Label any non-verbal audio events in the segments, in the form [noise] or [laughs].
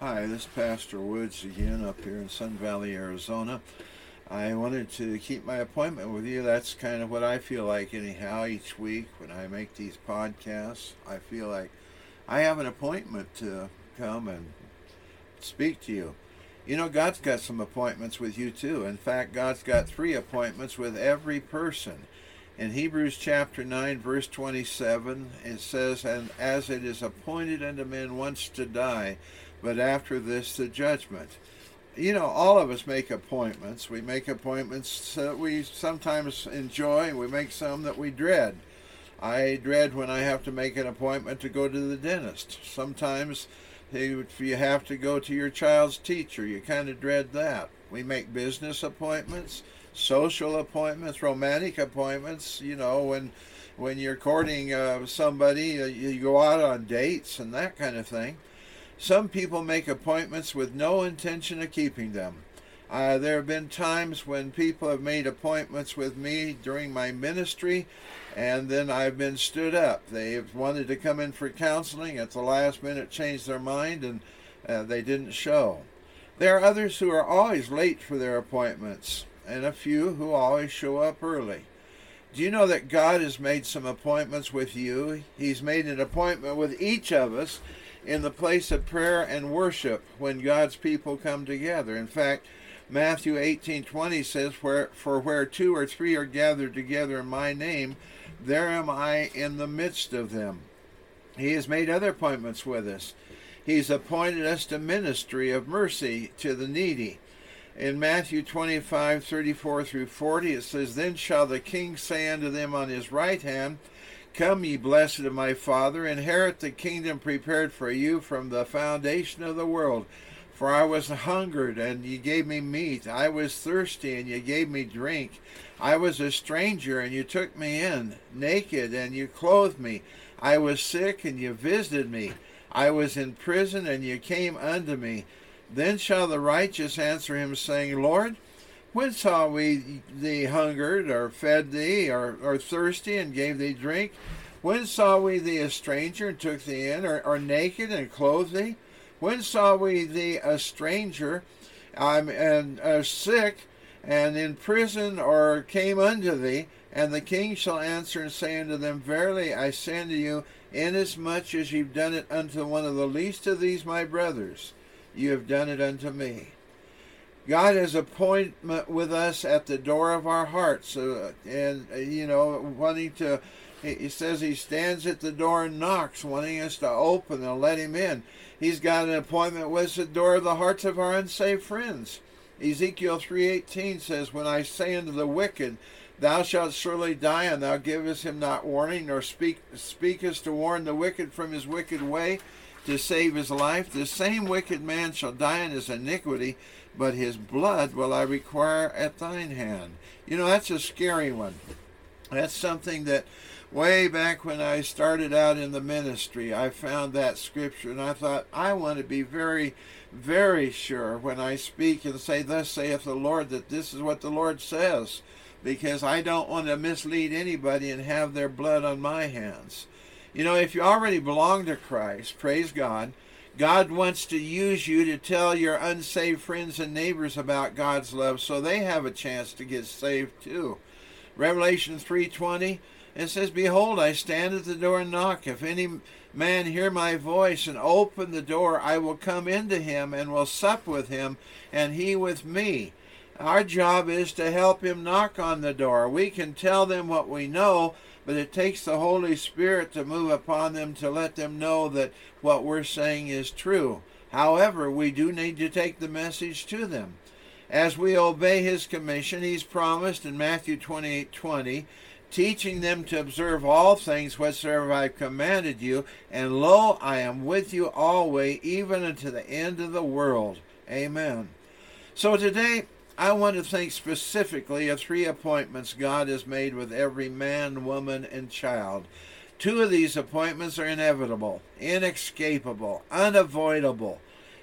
Hi, this is Pastor Woods again up here in Sun Valley, Arizona. I wanted to keep my appointment with you. That's kind of what I feel like, anyhow, each week when I make these podcasts. I feel like I have an appointment to come and speak to you. You know, God's got some appointments with you too. In fact, God's got three appointments with every person. In Hebrews chapter 9, verse 27, it says, And as it is appointed unto men once to die, but after this the judgment. You know, all of us make appointments. We make appointments that we sometimes enjoy, we make some that we dread. I dread when I have to make an appointment to go to the dentist. Sometimes if you have to go to your child's teacher, you kind of dread that. We make business appointments, social appointments, romantic appointments. You know, when when you're courting uh, somebody, uh, you go out on dates and that kind of thing. Some people make appointments with no intention of keeping them. Uh, there have been times when people have made appointments with me during my ministry, and then I've been stood up. They've wanted to come in for counseling, at the last minute changed their mind, and uh, they didn't show. There are others who are always late for their appointments, and a few who always show up early. Do you know that God has made some appointments with you? He's made an appointment with each of us in the place of prayer and worship when God's people come together. In fact, Matthew 18:20 says, "Where for where two or three are gathered together in my name, there am I in the midst of them." He has made other appointments with us. He's appointed us to ministry of mercy to the needy. In Matthew 25, 34 through 40, it says, Then shall the king say unto them on his right hand, Come, ye blessed of my Father, inherit the kingdom prepared for you from the foundation of the world. For I was hungered, and ye gave me meat. I was thirsty, and ye gave me drink. I was a stranger, and you took me in. Naked, and you clothed me. I was sick, and you visited me. I was in prison, and you came unto me. Then shall the righteous answer him, saying, Lord, when saw we thee hungered, or fed thee, or, or thirsty, and gave thee drink? When saw we thee a stranger, and took thee in, or, or naked, and clothed thee? When saw we thee a stranger, um, and uh, sick, and in prison, or came unto thee? And the king shall answer and say unto them, Verily I say unto you, inasmuch as ye have done it unto one of the least of these my brothers, you have done it unto me. God has appointment with us at the door of our hearts, uh, and uh, you know, wanting to. He says he stands at the door and knocks, wanting us to open and let him in. He's got an appointment with the door of the hearts of our unsaved friends. Ezekiel 3:18 says, "When I say unto the wicked, Thou shalt surely die, and thou givest him not warning, nor speak speakest to warn the wicked from his wicked way, to save his life, the same wicked man shall die in his iniquity, but his blood will I require at thine hand. You know, that's a scary one. That's something that way back when I started out in the ministry, I found that scripture and I thought, I want to be very, very sure when I speak and say, Thus saith the Lord, that this is what the Lord says, because I don't want to mislead anybody and have their blood on my hands. You know, if you already belong to Christ, praise God, God wants to use you to tell your unsaved friends and neighbors about God's love so they have a chance to get saved too. Revelation 3:20 it says, "Behold, I stand at the door and knock. If any man hear my voice and open the door, I will come into him and will sup with him, and he with me." Our job is to help him knock on the door. We can tell them what we know, but it takes the Holy Spirit to move upon them to let them know that what we're saying is true. However, we do need to take the message to them. As we obey his commission, he's promised in Matthew 28 20, teaching them to observe all things whatsoever I've commanded you, and lo, I am with you always, even unto the end of the world. Amen. So today, I want to think specifically of three appointments God has made with every man, woman, and child. Two of these appointments are inevitable, inescapable, unavoidable.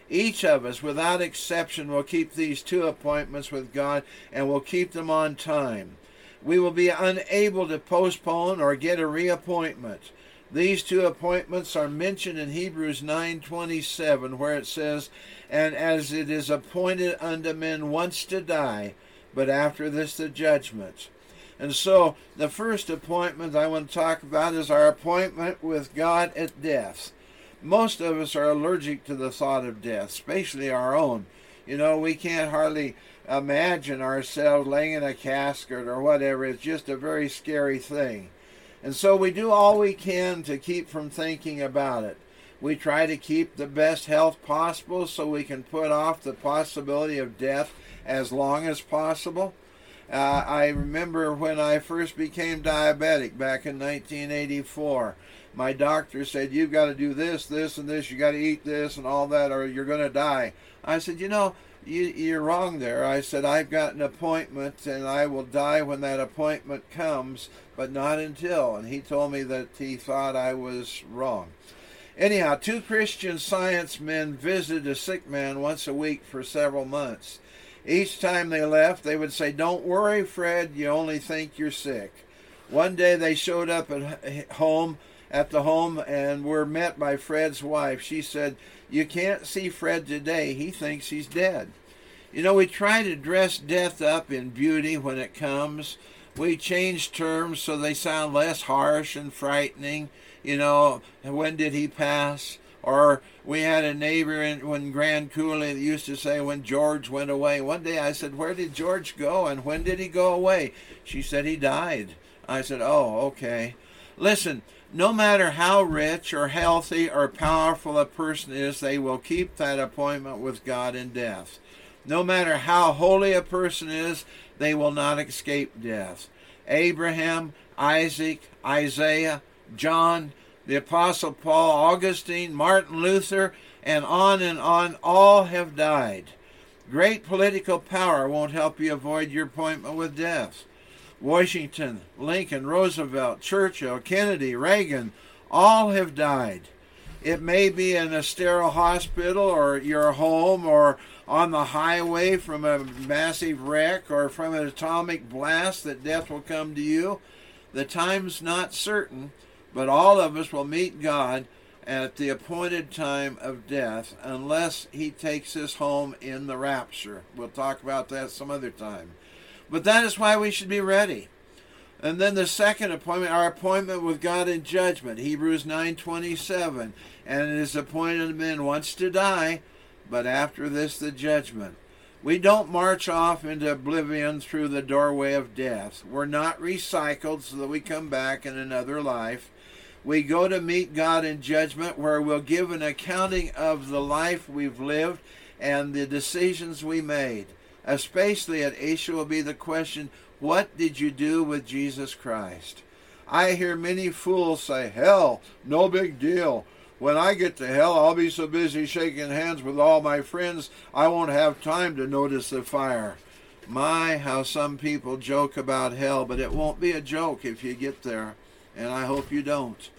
Each of us, without exception, will keep these two appointments with God and will keep them on time. We will be unable to postpone or get a reappointment. These two appointments are mentioned in Hebrews 9:27 where it says, "And as it is appointed unto men once to die, but after this the judgment." And so, the first appointment I want to talk about is our appointment with God at death. Most of us are allergic to the thought of death, especially our own. You know, we can't hardly imagine ourselves laying in a casket or whatever. It's just a very scary thing. And so we do all we can to keep from thinking about it. We try to keep the best health possible so we can put off the possibility of death as long as possible. Uh, I remember when I first became diabetic back in 1984. My doctor said, You've got to do this, this, and this. You've got to eat this and all that, or you're going to die. I said, You know, you, you're wrong there. I said, I've got an appointment and I will die when that appointment comes, but not until. And he told me that he thought I was wrong. Anyhow, two Christian science men visited a sick man once a week for several months. Each time they left, they would say, Don't worry, Fred, you only think you're sick. One day they showed up at home at the home and were met by Fred's wife. She said, You can't see Fred today. He thinks he's dead. You know, we try to dress death up in beauty when it comes. We change terms so they sound less harsh and frightening. You know, when did he pass? Or we had a neighbor in, when Grand Coulee used to say, when George went away. One day I said, Where did George go and when did he go away? She said, He died. I said, Oh, okay. Listen, no matter how rich or healthy or powerful a person is, they will keep that appointment with God in death. No matter how holy a person is, they will not escape death. Abraham, Isaac, Isaiah, John, the Apostle Paul, Augustine, Martin Luther, and on and on, all have died. Great political power won't help you avoid your appointment with death. Washington, Lincoln, Roosevelt, Churchill, Kennedy, Reagan, all have died. It may be in a sterile hospital or your home or on the highway from a massive wreck or from an atomic blast that death will come to you. The time's not certain, but all of us will meet God at the appointed time of death unless he takes us home in the rapture. We'll talk about that some other time. But that is why we should be ready. And then the second appointment, our appointment with God in judgment, Hebrews 9:27, and it is appointed men once to die, but after this the judgment. We don't march off into oblivion through the doorway of death. We're not recycled so that we come back in another life. We go to meet God in judgment where we'll give an accounting of the life we've lived and the decisions we made especially at Asia, will be the question, What did you do with Jesus Christ? I hear many fools say, Hell, no big deal. When I get to hell, I'll be so busy shaking hands with all my friends, I won't have time to notice the fire. My, how some people joke about hell, but it won't be a joke if you get there, and I hope you don't.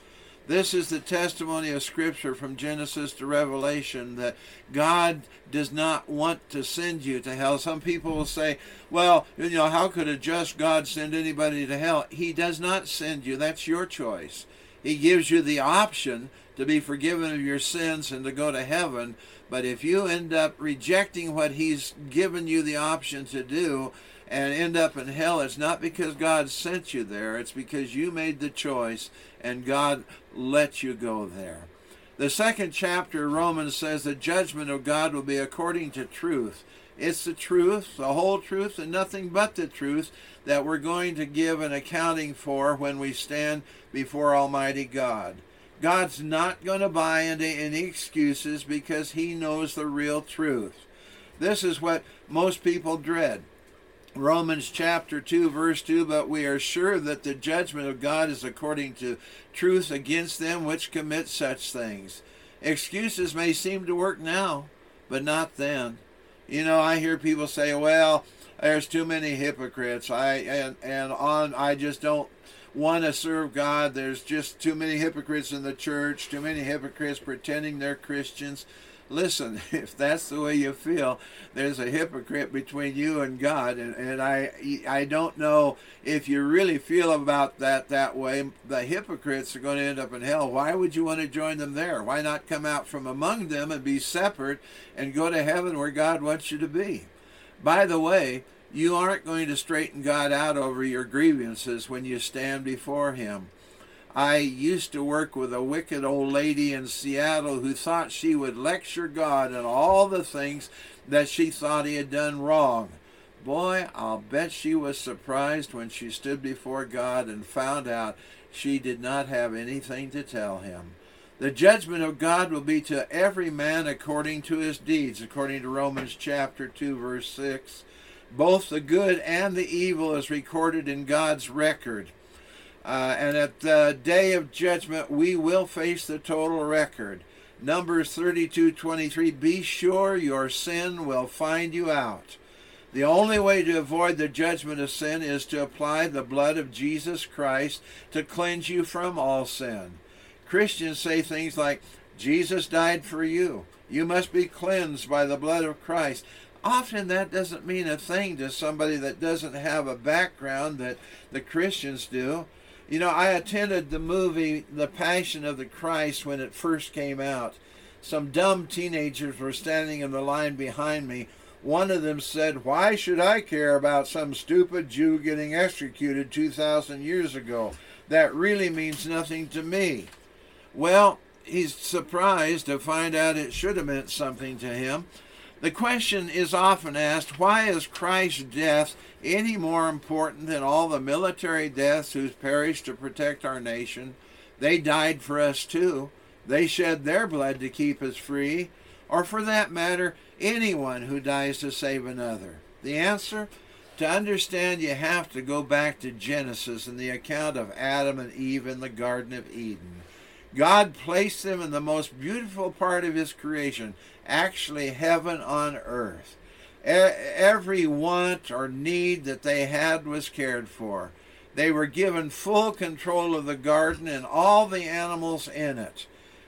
This is the testimony of Scripture from Genesis to Revelation that God does not want to send you to hell. Some people will say, well, you know, how could a just God send anybody to hell? He does not send you. That's your choice. He gives you the option to be forgiven of your sins and to go to heaven. But if you end up rejecting what He's given you the option to do, and end up in hell, it's not because God sent you there, it's because you made the choice and God let you go there. The second chapter, Romans says the judgment of God will be according to truth. It's the truth, the whole truth, and nothing but the truth that we're going to give an accounting for when we stand before Almighty God. God's not going to buy into any excuses because He knows the real truth. This is what most people dread. Romans chapter 2, verse 2 But we are sure that the judgment of God is according to truth against them which commit such things. Excuses may seem to work now, but not then. You know, I hear people say, well, there's too many hypocrites. I and, and on I just don't want to serve God. There's just too many hypocrites in the church, too many hypocrites pretending they're Christians. Listen, [laughs] if that's the way you feel, there's a hypocrite between you and God, and, and I I don't know if you really feel about that that way. The hypocrites are going to end up in hell. Why would you want to join them there? Why not come out from among them and be separate and go to heaven where God wants you to be? By the way, you aren't going to straighten God out over your grievances when you stand before Him. I used to work with a wicked old lady in Seattle who thought she would lecture God on all the things that she thought he had done wrong. Boy, I'll bet she was surprised when she stood before God and found out she did not have anything to tell him. The judgment of God will be to every man according to his deeds, according to Romans chapter 2, verse 6. Both the good and the evil is recorded in God's record. Uh, and at the day of judgment, we will face the total record. Numbers 32 23 Be sure your sin will find you out. The only way to avoid the judgment of sin is to apply the blood of Jesus Christ to cleanse you from all sin. Christians say things like, Jesus died for you. You must be cleansed by the blood of Christ. Often that doesn't mean a thing to somebody that doesn't have a background that the Christians do. You know, I attended the movie The Passion of the Christ when it first came out. Some dumb teenagers were standing in the line behind me. One of them said, Why should I care about some stupid Jew getting executed 2,000 years ago? That really means nothing to me. Well, he's surprised to find out it should have meant something to him. The question is often asked why is Christ's death any more important than all the military deaths who perished to protect our nation? They died for us too. They shed their blood to keep us free. Or for that matter, anyone who dies to save another. The answer? To understand, you have to go back to Genesis and the account of Adam and Eve in the Garden of Eden. God placed them in the most beautiful part of His creation, actually heaven on earth. Every want or need that they had was cared for. They were given full control of the garden and all the animals in it.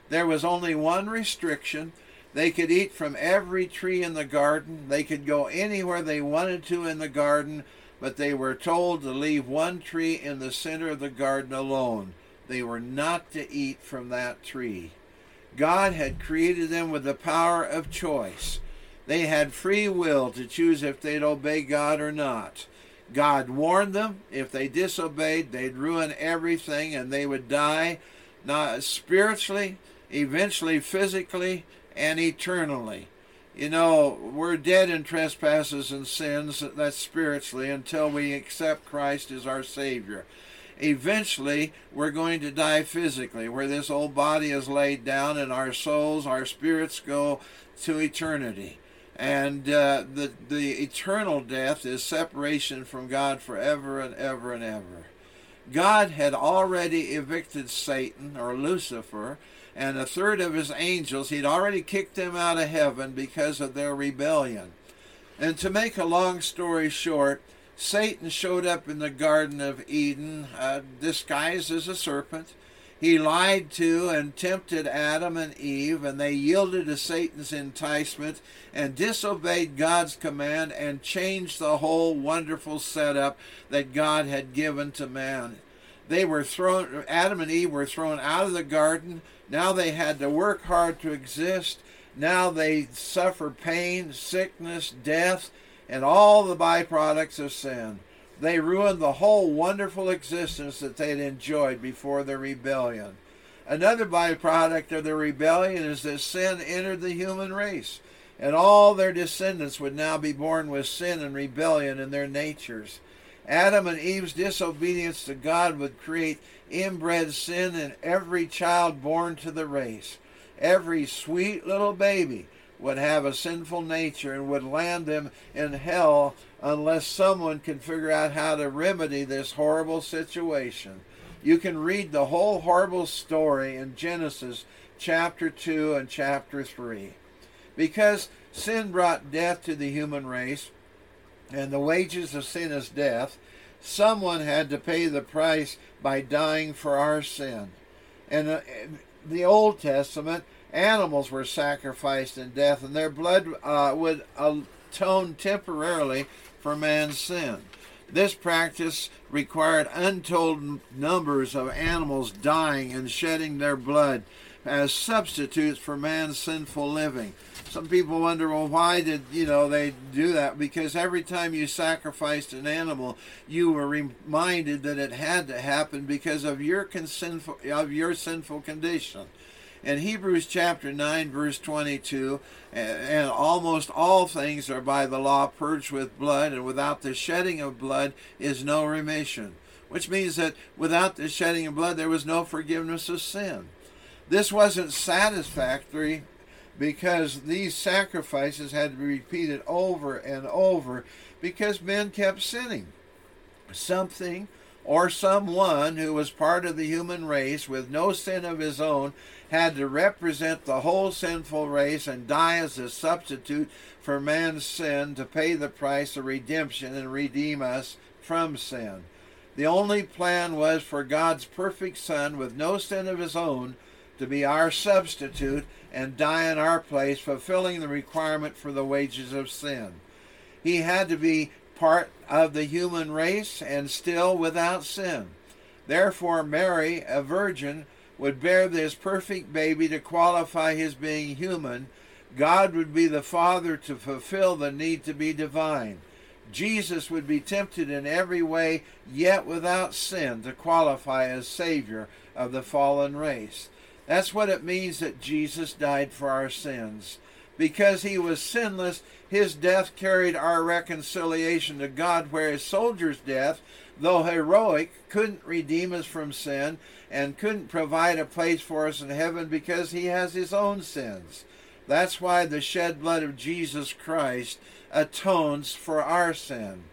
There was only one restriction. They could eat from every tree in the garden. They could go anywhere they wanted to in the garden, but they were told to leave one tree in the center of the garden alone. They were not to eat from that tree. God had created them with the power of choice. They had free will to choose if they'd obey God or not. God warned them if they disobeyed, they'd ruin everything and they would die, not spiritually, eventually physically, and eternally. You know, we're dead in trespasses and sins, that's spiritually, until we accept Christ as our Savior eventually we're going to die physically, where this old body is laid down and our souls, our spirits go to eternity. And uh, the, the eternal death is separation from God forever and ever and ever. God had already evicted Satan or Lucifer and a third of his angels. He'd already kicked them out of heaven because of their rebellion. And to make a long story short, Satan showed up in the Garden of Eden uh, disguised as a serpent. He lied to and tempted Adam and Eve, and they yielded to Satan's enticement and disobeyed God's command and changed the whole wonderful setup that God had given to man. They were thrown, Adam and Eve were thrown out of the garden. Now they had to work hard to exist. Now they suffer pain, sickness, death and all the byproducts of sin. They ruined the whole wonderful existence that they had enjoyed before their rebellion. Another byproduct of their rebellion is that sin entered the human race, and all their descendants would now be born with sin and rebellion in their natures. Adam and Eve's disobedience to God would create inbred sin in every child born to the race. Every sweet little baby would have a sinful nature and would land them in hell unless someone can figure out how to remedy this horrible situation. You can read the whole horrible story in Genesis chapter 2 and chapter 3. Because sin brought death to the human race, and the wages of sin is death, someone had to pay the price by dying for our sin. And uh, the Old Testament animals were sacrificed in death, and their blood uh, would atone temporarily for man's sin. This practice required untold numbers of animals dying and shedding their blood as substitutes for man's sinful living. Some people wonder, well, why did you know they do that? Because every time you sacrificed an animal, you were reminded that it had to happen because of your sinful of your sinful condition in Hebrews chapter 9, verse 22, and almost all things are by the law purged with blood, and without the shedding of blood is no remission. Which means that without the shedding of blood, there was no forgiveness of sin. This wasn't satisfactory because these sacrifices had to be repeated over and over because men kept sinning. Something or someone who was part of the human race with no sin of his own had to represent the whole sinful race and die as a substitute for man's sin to pay the price of redemption and redeem us from sin. The only plan was for God's perfect Son with no sin of his own to be our substitute and die in our place, fulfilling the requirement for the wages of sin. He had to be part of the human race and still without sin. Therefore, Mary, a virgin, would bear this perfect baby to qualify his being human. God would be the Father to fulfill the need to be divine. Jesus would be tempted in every way, yet without sin, to qualify as Savior of the fallen race. That's what it means that Jesus died for our sins. Because he was sinless, his death carried our reconciliation to God, whereas a soldier's death, though heroic, couldn't redeem us from sin and couldn't provide a place for us in heaven because he has his own sins. That's why the shed blood of Jesus Christ atones for our sin.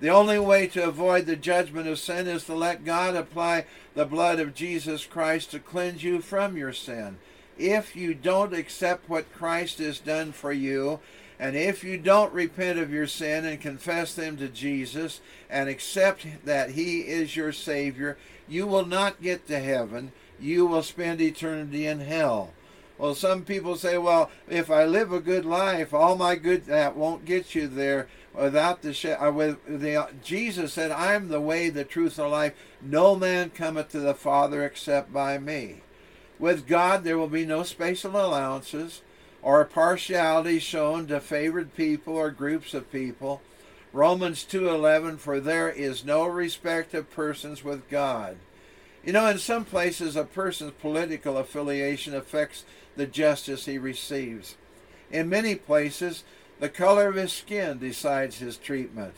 The only way to avoid the judgment of sin is to let God apply the blood of Jesus Christ to cleanse you from your sin. If you don't accept what Christ has done for you, and if you don't repent of your sin and confess them to Jesus and accept that He is your Savior, you will not get to heaven. You will spend eternity in hell. Well, some people say, well, if I live a good life, all my good that won't get you there without the uh, with the Jesus said, "I am the way, the truth, and the life. No man cometh to the Father except by me." With God, there will be no spatial allowances or partiality shown to favored people or groups of people. Romans 2:11 for there is no respect of persons with God. You know, in some places a person's political affiliation affects the justice he receives. In many places, the color of his skin decides his treatment.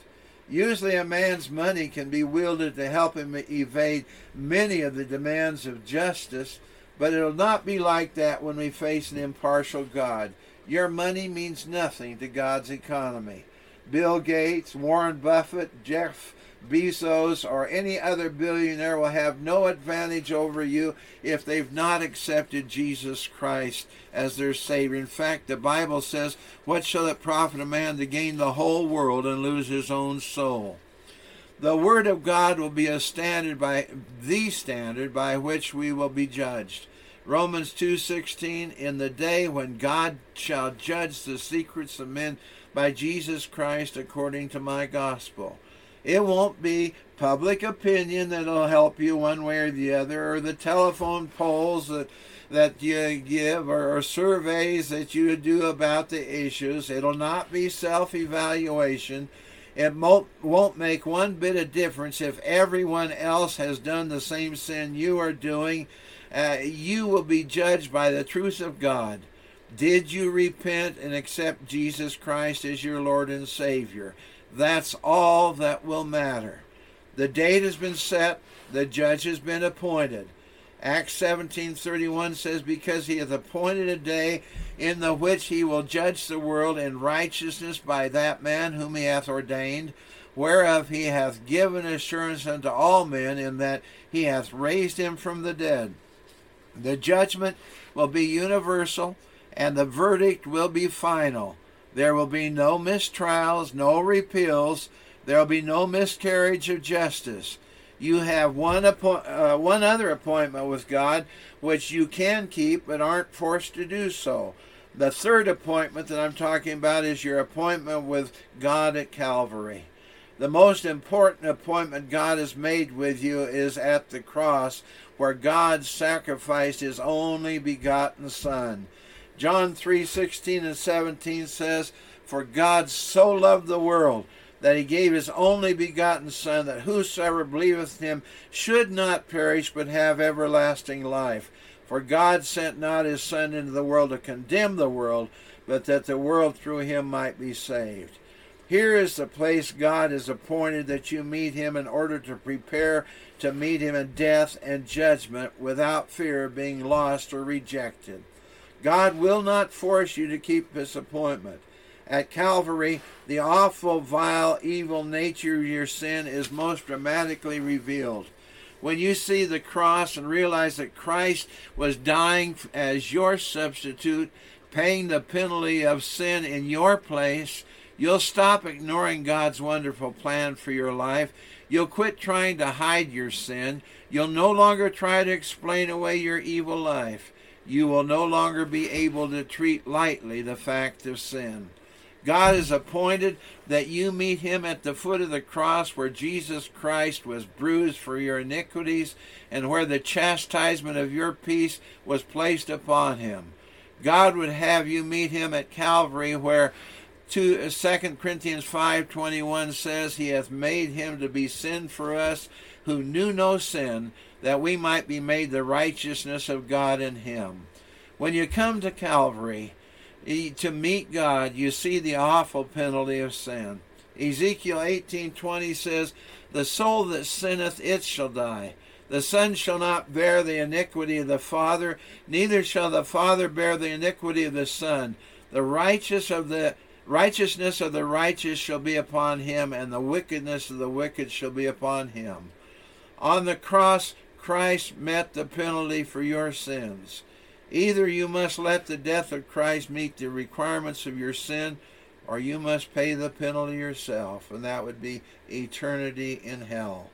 Usually, a man's money can be wielded to help him evade many of the demands of justice, but it'll not be like that when we face an impartial God. Your money means nothing to God's economy. Bill Gates, Warren Buffett, Jeff Bezos, or any other billionaire will have no advantage over you if they've not accepted Jesus Christ as their Savior. In fact, the Bible says, What shall it profit a man to gain the whole world and lose his own soul? The Word of God will be a standard by the standard by which we will be judged. Romans 2:16 in the day when God shall judge the secrets of men by Jesus Christ according to my gospel. It won't be public opinion that'll help you one way or the other, or the telephone polls that that you give, or, or surveys that you do about the issues. It'll not be self-evaluation. It won't, make one bit of difference if everyone else has done the same sin you are doing. Uh, you will be judged by the truth of God. Did you repent and accept Jesus Christ as your Lord and Savior? That's all that will matter. The date has been set, the judge has been appointed. Acts 17:31 says because he hath appointed a day in the which he will judge the world in righteousness by that man whom he hath ordained, whereof he hath given assurance unto all men in that he hath raised him from the dead. The judgment will be universal and the verdict will be final. There will be no mistrials, no repeals. There will be no miscarriage of justice. You have one appo- uh, one other appointment with God, which you can keep but aren't forced to do so. The third appointment that I'm talking about is your appointment with God at Calvary. The most important appointment God has made with you is at the cross, where God sacrificed his only begotten Son. John 3:16 and 17 says, "For God so loved the world that he gave his only begotten Son, that whosoever believeth him should not perish, but have everlasting life. For God sent not his Son into the world to condemn the world, but that the world through him might be saved." Here is the place God has appointed that you meet him in order to prepare to meet him in death and judgment without fear of being lost or rejected. God will not force you to keep this appointment. At Calvary, the awful, vile, evil nature of your sin is most dramatically revealed. When you see the cross and realize that Christ was dying as your substitute, paying the penalty of sin in your place, You'll stop ignoring God's wonderful plan for your life. You'll quit trying to hide your sin. You'll no longer try to explain away your evil life. You will no longer be able to treat lightly the fact of sin. God has appointed that you meet him at the foot of the cross where Jesus Christ was bruised for your iniquities and where the chastisement of your peace was placed upon him. God would have you meet him at Calvary where Two, 2 uh, Corinthians 5:21 says he hath made him to be sin for us who knew no sin that we might be made the righteousness of God in him. When you come to Calvary to meet God, you see the awful penalty of sin. Ezekiel 18:20 says, "The soul that sinneth it shall die." The son shall not bear the iniquity of the father, neither shall the father bear the iniquity of the son. The righteous of the Righteousness of the righteous shall be upon him, and the wickedness of the wicked shall be upon him. On the cross, Christ met the penalty for your sins. Either you must let the death of Christ meet the requirements of your sin, or you must pay the penalty yourself, and that would be eternity in hell.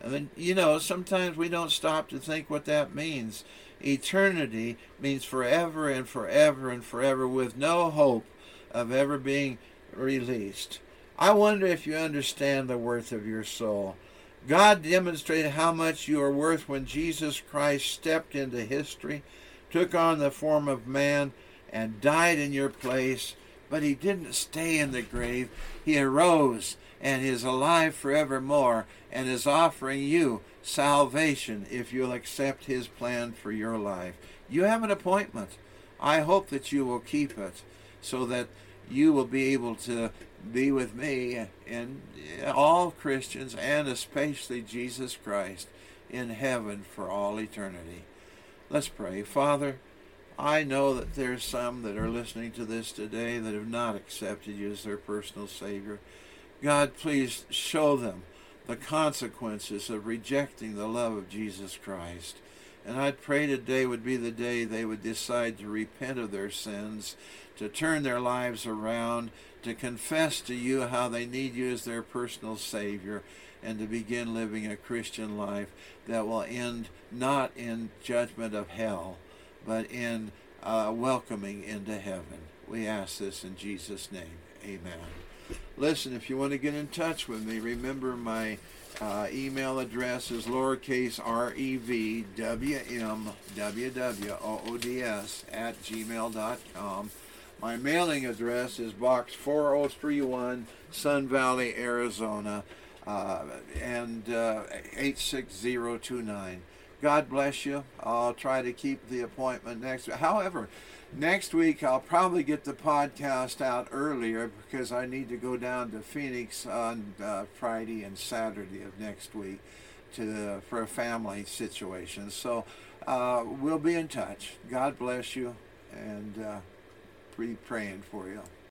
And then, you know, sometimes we don't stop to think what that means. Eternity means forever and forever and forever with no hope of ever being released. I wonder if you understand the worth of your soul. God demonstrated how much you are worth when Jesus Christ stepped into history, took on the form of man, and died in your place. But he didn't stay in the grave. He arose and is alive forevermore and is offering you salvation if you'll accept his plan for your life. You have an appointment. I hope that you will keep it so that you will be able to be with me and all Christians and especially Jesus Christ in heaven for all eternity. Let's pray. Father, I know that there's some that are listening to this today that have not accepted you as their personal Savior. God, please show them the consequences of rejecting the love of Jesus Christ. And I'd pray today would be the day they would decide to repent of their sins, to turn their lives around, to confess to you how they need you as their personal Savior, and to begin living a Christian life that will end not in judgment of hell, but in uh, welcoming into heaven. We ask this in Jesus' name. Amen. Listen, if you want to get in touch with me, remember my uh, email address is lowercase r e v w m w w o o d s at gmail.com. My mailing address is Box 4031, Sun Valley, Arizona, uh, and uh, 86029. God bless you. I'll try to keep the appointment next. However, next week I'll probably get the podcast out earlier because I need to go down to Phoenix on uh, Friday and Saturday of next week to for a family situation. So uh, we'll be in touch. God bless you, and uh, be praying for you.